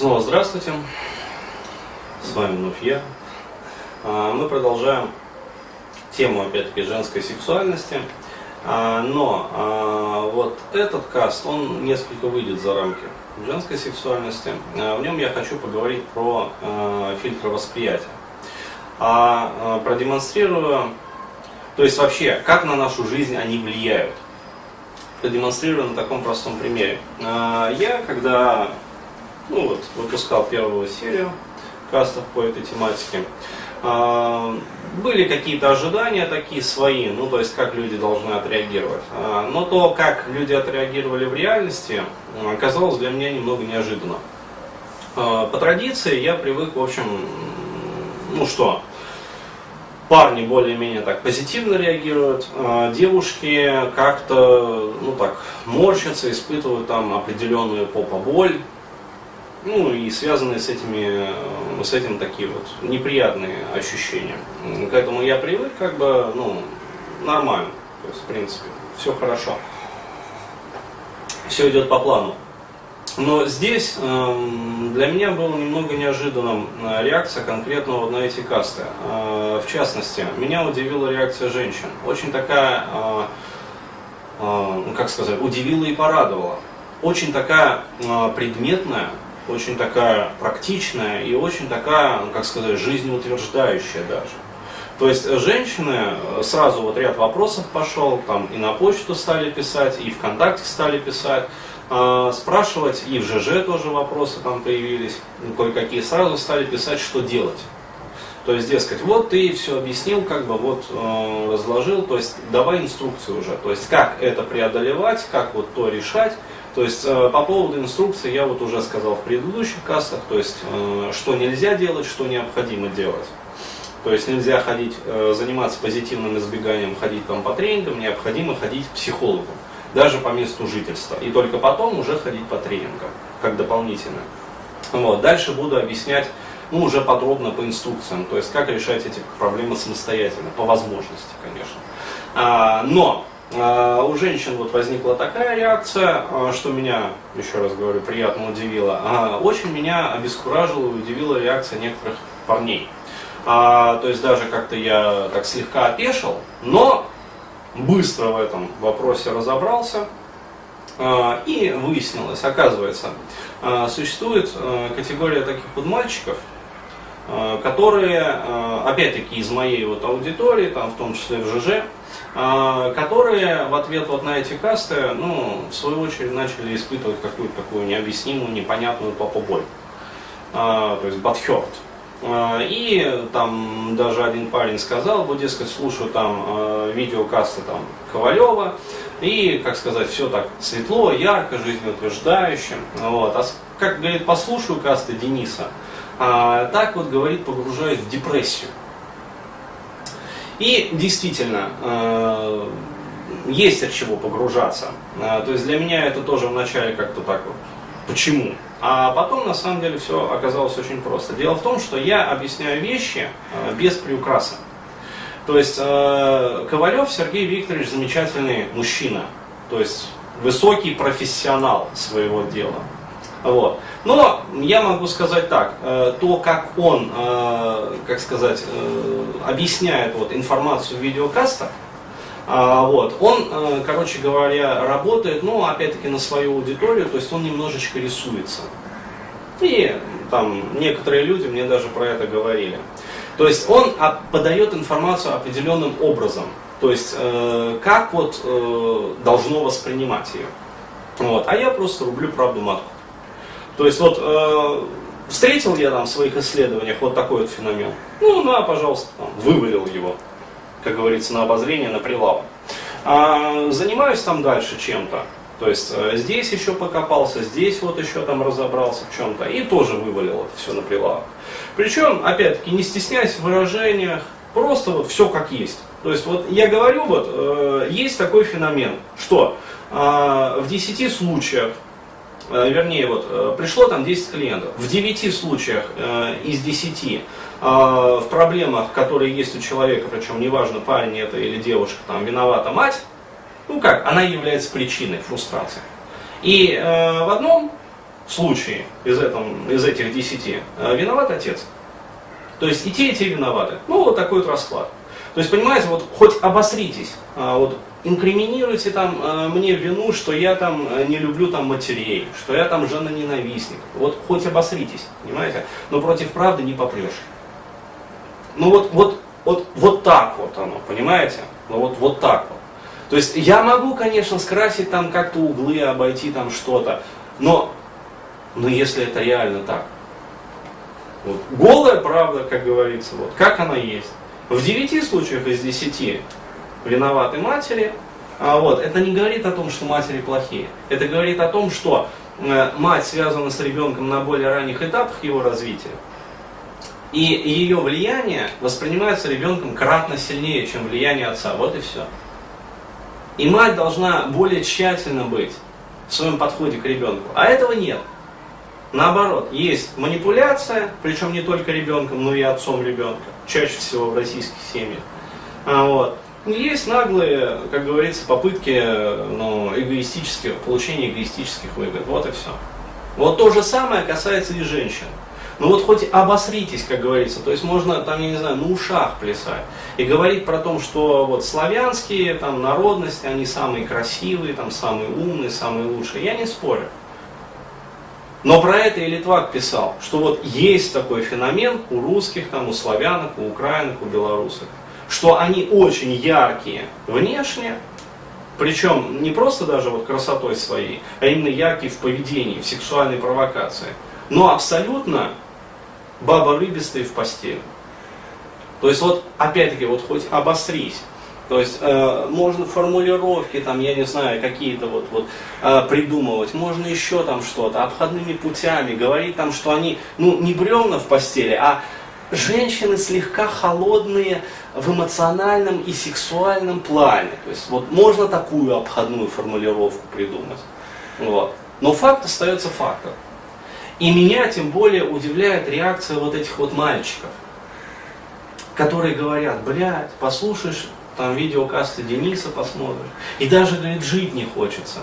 Снова здравствуйте. С вами вновь я. А, Мы продолжаем тему, опять-таки, женской сексуальности. А, Но а, вот этот каст, он несколько выйдет за рамки женской сексуальности. В нем я хочу поговорить про фильтры восприятия. А продемонстрирую, то есть вообще, как на нашу жизнь они влияют. Продемонстрирую на таком простом примере. Я, когда ну вот, выпускал первую серию кастов по этой тематике. А, Были какие-то ожидания такие свои, ну то есть как люди должны отреагировать. А, Но то, как люди отреагировали в реальности, оказалось для меня немного неожиданно. А, По традиции я привык, в общем, ну что, парни более-менее так позитивно реагируют, девушки как-то, ну так, морщатся, испытывают там определенную попоболь, ну и связанные с, этими, э, с этим такие вот неприятные ощущения. К этому я привык, как бы, ну, нормально. То есть, в принципе, все хорошо. Все идет по плану. Но здесь эм, для меня было немного неожиданным э, реакция конкретно вот на эти касты. Э, в частности, меня удивила реакция женщин. Очень такая, э, э, как сказать, удивила и порадовала. Очень такая э, предметная, очень такая практичная и очень такая, ну, как сказать, жизнеутверждающая даже. То есть женщины, э, сразу вот ряд вопросов пошел, там и на почту стали писать, и ВКонтакте стали писать, э, спрашивать, и в ЖЖ тоже вопросы там появились, ну, кое-какие, сразу стали писать, что делать. То есть, дескать, вот ты все объяснил, как бы вот э, разложил, то есть давай инструкцию уже, то есть как это преодолевать, как вот то решать. То есть э, по поводу инструкции я вот уже сказал в предыдущих кассах, то есть э, что нельзя делать, что необходимо делать. То есть нельзя ходить, э, заниматься позитивным избеганием, ходить там по тренингам, необходимо ходить к психологу, даже по месту жительства. И только потом уже ходить по тренингам, как дополнительно. Вот. Дальше буду объяснять ну, уже подробно по инструкциям, то есть как решать эти проблемы самостоятельно, по возможности, конечно. А, но у женщин вот возникла такая реакция, а, что меня, еще раз говорю, приятно удивило. А, очень меня обескуражила и удивила реакция некоторых парней. А, то есть даже как-то я так слегка опешил, но быстро в этом вопросе разобрался. А, И выяснилось, оказывается, а, существует а, категория таких вот мальчиков, а, которые, а, опять-таки, из моей вот аудитории, там, в том числе в ЖЖ, а, которые в ответ вот на эти касты, ну, в свою очередь, начали испытывать какую-то такую необъяснимую, непонятную попоболь. А, то есть бадхерт. И там даже один парень сказал, вот, дескать, слушаю там а, видеокасты там Ковалева, и, как сказать, все так светло, ярко, жизнеутверждающе. Вот. А как говорит, послушаю касты Дениса, а, так вот, говорит, погружаюсь в депрессию. И действительно, э, есть от чего погружаться. Э, То есть для меня это тоже вначале как-то так вот. Почему? А потом на самом деле все оказалось очень просто. Дело в том, что я объясняю вещи э, без приукраса. То есть Ковалев Сергей Викторович замечательный мужчина. То есть высокий профессионал своего дела. Вот. Но я могу сказать так, э, то, как он, э, как сказать, э, объясняет вот, информацию в видеокастах, а, вот, он, короче говоря, работает, ну, опять-таки, на свою аудиторию, то есть он немножечко рисуется. И там некоторые люди мне даже про это говорили. То есть он подает информацию определенным образом. То есть как вот должно воспринимать ее. Вот. А я просто рублю правду матку. То есть вот э, встретил я там в своих исследованиях вот такой вот феномен. Ну, на, пожалуйста, там, вывалил его, как говорится, на обозрение, на прилавок. А, занимаюсь там дальше чем-то. То есть э, здесь еще покопался, здесь вот еще там разобрался в чем-то. И тоже вывалил это все на прилавок. Причем, опять-таки, не стесняясь в выражениях, просто вот все как есть. То есть вот я говорю, вот э, есть такой феномен, что э, в 10 случаях вернее, вот, э, пришло там 10 клиентов. В 9 случаях э, из 10 э, в проблемах, которые есть у человека, причем неважно, парень это или девушка, там виновата мать, ну как, она является причиной фрустрации. И э, в одном случае из, этом, из этих десяти э, виноват отец. То есть и те, и те виноваты. Ну, вот такой вот расклад. То есть, понимаете, вот хоть обосритесь, а, вот инкриминируйте там э, мне вину, что я там э, не люблю там матерей, что я там жена ненавистник. Вот хоть обосритесь, понимаете, но против правды не попрешь. Ну вот, вот, вот, вот так вот оно, понимаете? Ну вот, вот так вот. То есть я могу, конечно, скрасить там как-то углы, обойти там что-то, но, но если это реально так, вот, голая правда, как говорится, вот, как она есть. В девяти случаях из десяти виноваты матери. А вот, это не говорит о том, что матери плохие. Это говорит о том, что э, мать связана с ребенком на более ранних этапах его развития. И ее влияние воспринимается ребенком кратно сильнее, чем влияние отца. Вот и все. И мать должна более тщательно быть в своем подходе к ребенку. А этого нет. Наоборот, есть манипуляция, причем не только ребенком, но и отцом ребенка, чаще всего в российских семьях. А, вот. Есть наглые, как говорится, попытки ну, эгоистических, получения эгоистических выгод. Вот и все. Вот то же самое касается и женщин. Ну вот хоть обосритесь, как говорится, то есть можно там, я не знаю, на ушах плясать. И говорить про то, что вот славянские там народности, они самые красивые, там самые умные, самые лучшие. Я не спорю. Но про это и Литвак писал, что вот есть такой феномен у русских, там, у славянок, у украинок, у белорусов, что они очень яркие внешне, причем не просто даже вот красотой своей, а именно яркие в поведении, в сексуальной провокации, но абсолютно баба рыбистая в постели. То есть вот, опять-таки, вот хоть обострись, то есть э, можно формулировки, там, я не знаю, какие-то вот, вот э, придумывать, можно еще там что-то, обходными путями, говорить там, что они, ну, не бревна в постели, а женщины слегка холодные в эмоциональном и сексуальном плане. То есть вот можно такую обходную формулировку придумать. Вот. Но факт остается фактом. И меня тем более удивляет реакция вот этих вот мальчиков, которые говорят, блядь, послушаешь там видеокасты Дениса посмотришь. И даже, говорит, жить не хочется.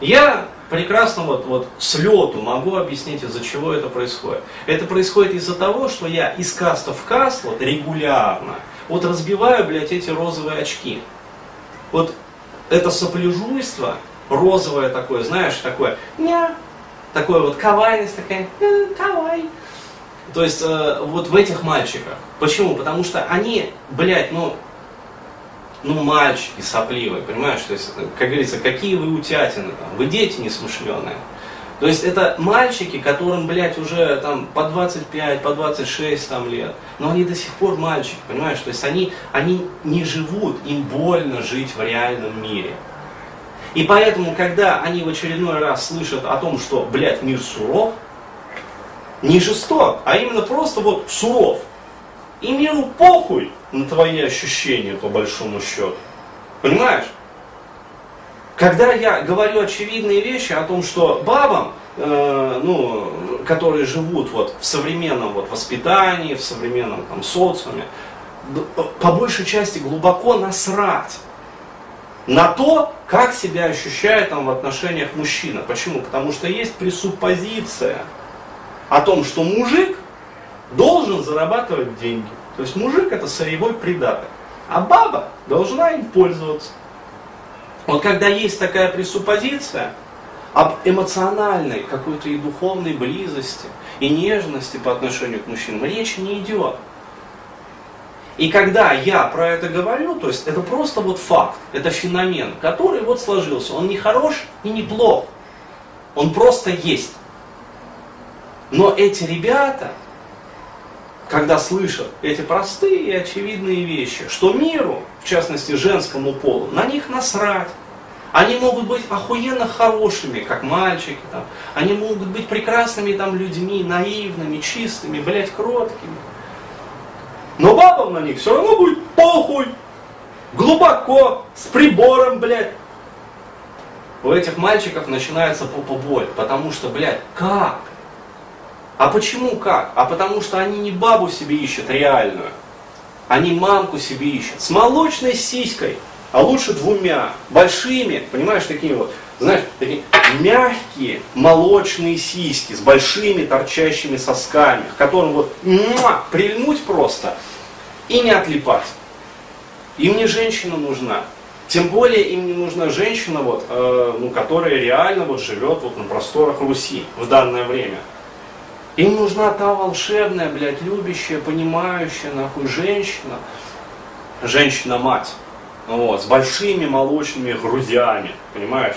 Я прекрасно вот, вот с лету могу объяснить, из-за чего это происходит. Это происходит из-за того, что я из каста в каст вот регулярно вот разбиваю, блядь, эти розовые очки. Вот это сопляжуйство, розовое такое, знаешь, такое, ня, такое вот кавайность такая, кавай. То есть э, вот в этих мальчиках. Почему? Потому что они, блядь, ну, ну, мальчики сопливые, понимаешь? То есть, как говорится, какие вы утятины там, вы дети несмышленые. То есть это мальчики, которым, блядь, уже там по 25, по 26 там лет, но они до сих пор мальчики, понимаешь? То есть они, они не живут, им больно жить в реальном мире. И поэтому, когда они в очередной раз слышат о том, что, блядь, мир суров, не жесток, а именно просто вот суров, и миру похуй на твои ощущения, по большому счету. Понимаешь? Когда я говорю очевидные вещи о том, что бабам, э, ну, которые живут вот в современном вот воспитании, в современном там социуме, по большей части глубоко насрать на то, как себя ощущает там в отношениях мужчина. Почему? Потому что есть пресуппозиция о том, что мужик должен зарабатывать деньги. То есть мужик это сырьевой придаток. А баба должна им пользоваться. Вот когда есть такая пресуппозиция об эмоциональной какой-то и духовной близости, и нежности по отношению к мужчинам, речи не идет. И когда я про это говорю, то есть это просто вот факт, это феномен, который вот сложился. Он не хорош и не плох. Он просто есть. Но эти ребята, когда слышат эти простые и очевидные вещи, что миру, в частности женскому полу, на них насрать. Они могут быть охуенно хорошими, как мальчики, там. они могут быть прекрасными там людьми, наивными, чистыми, блядь, кроткими. Но бабам на них все равно будет похуй. Глубоко, с прибором, блядь. У этих мальчиков начинается попоболь, потому что, блядь, как? А почему как? А потому что они не бабу себе ищут реальную, они мамку себе ищут с молочной сиськой, а лучше двумя, большими, понимаешь, такими вот, знаешь, такие мягкие молочные сиськи с большими торчащими сосками, к которым вот муа, прильнуть просто и не отлипать. Им не женщина нужна. Тем более им не нужна женщина, вот, э, ну, которая реально вот, живет вот, на просторах Руси в данное время. Им нужна та волшебная, блядь, любящая, понимающая, нахуй, женщина. Женщина-мать. Вот, с большими молочными грудями, понимаешь?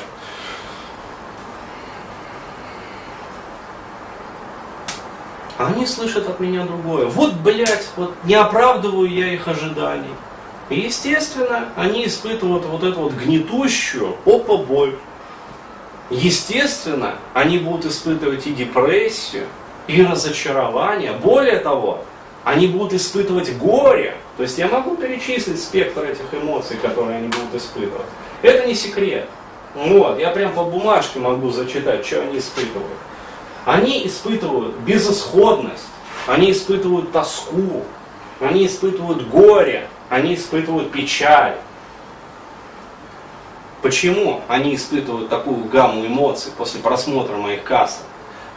Они слышат от меня другое. Вот, блядь, вот не оправдываю я их ожиданий. И, естественно, они испытывают вот эту вот гнетущую опа-боль. Естественно, они будут испытывать и депрессию, и разочарование. Более того, они будут испытывать горе. То есть я могу перечислить спектр этих эмоций, которые они будут испытывать. Это не секрет. Вот, я прям по бумажке могу зачитать, что они испытывают. Они испытывают безысходность, они испытывают тоску, они испытывают горе, они испытывают печаль. Почему они испытывают такую гамму эмоций после просмотра моих кастов?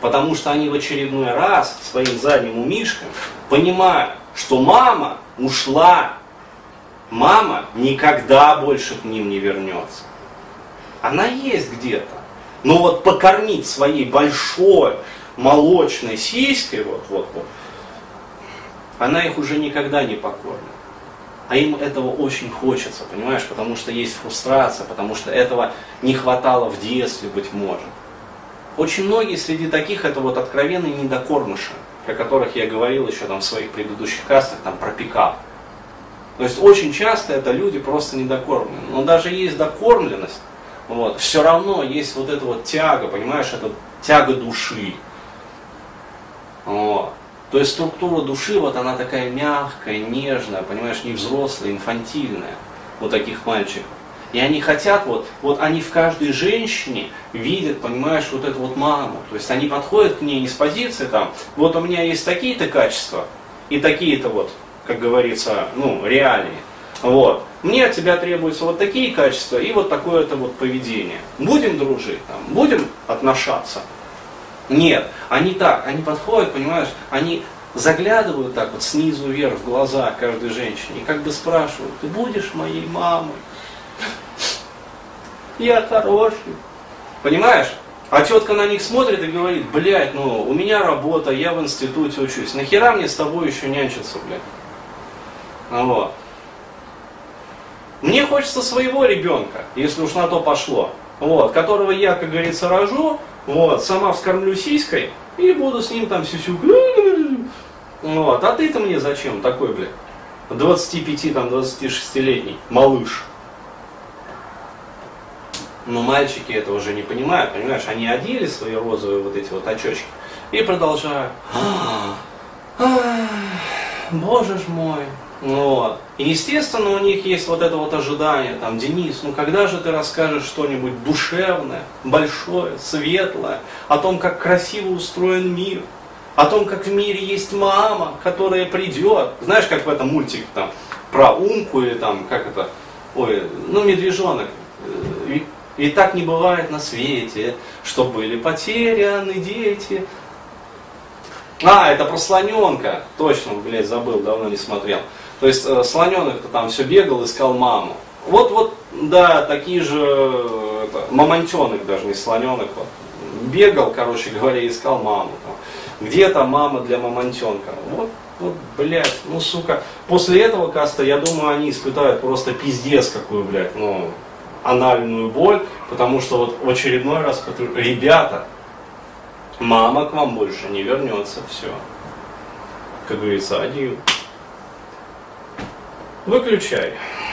Потому что они в очередной раз своим задним умишкам понимают, что мама ушла, мама никогда больше к ним не вернется. Она есть где-то. Но вот покормить своей большой молочной сиськой, вот, вот, вот, она их уже никогда не покормит. А им этого очень хочется, понимаешь, потому что есть фрустрация, потому что этого не хватало в детстве, быть может. Очень многие среди таких это вот откровенные недокормыши, о которых я говорил еще там в своих предыдущих кастах, там про пикап. То есть очень часто это люди просто недокормлены. Но даже есть докормленность, вот, все равно есть вот эта вот тяга, понимаешь, это тяга души. Вот. То есть структура души, вот она такая мягкая, нежная, понимаешь, не взрослая, инфантильная у таких мальчиков. И они хотят, вот, вот они в каждой женщине видят, понимаешь, вот эту вот маму. То есть они подходят к ней не с позиции там, вот у меня есть такие-то качества и такие-то вот, как говорится, ну, реалии. Вот. Мне от тебя требуются вот такие качества и вот такое-то вот поведение. Будем дружить, там, будем отношаться. Нет, они так, они подходят, понимаешь, они заглядывают так вот снизу вверх в глаза каждой женщине и как бы спрашивают, ты будешь моей мамой? Я хороший. Понимаешь? А тетка на них смотрит и говорит, блядь, ну у меня работа, я в институте учусь, нахера мне с тобой еще нянчиться, блядь? Вот. Мне хочется своего ребенка, если уж на то пошло, вот, которого я, как говорится, рожу, вот, сама вскормлю сиськой и буду с ним там сюсюк. Вот, а ты-то мне зачем такой, блядь, 25, там, 26-летний малыш? Но мальчики это уже не понимают, понимаешь, они одели свои розовые вот эти вот очечки и продолжают. Боже ж мой, вот. И естественно у них есть вот это вот ожидание, там, Денис, ну когда же ты расскажешь что-нибудь душевное, большое, светлое, о том, как красиво устроен мир, о том, как в мире есть мама, которая придет. Знаешь, как в этом мультике там про Умку или там, как это, ой, ну медвежонок. И, так не бывает на свете, что были потеряны дети. А, это про слоненка. Точно, блядь, забыл, давно не смотрел. То есть э, слоненок-то там все бегал, искал маму. Вот, вот, да, такие же, это, мамонтенок даже, не слоненок, вот, бегал, короче говоря, искал маму. Там. Где то мама для мамонтенка? Вот, вот, блядь, ну, сука. После этого каста, я думаю, они испытают просто пиздец какую, блядь, ну, анальную боль, потому что вот в очередной раз, ребята, мама к вам больше не вернется, все. Как говорится, один. Выключай.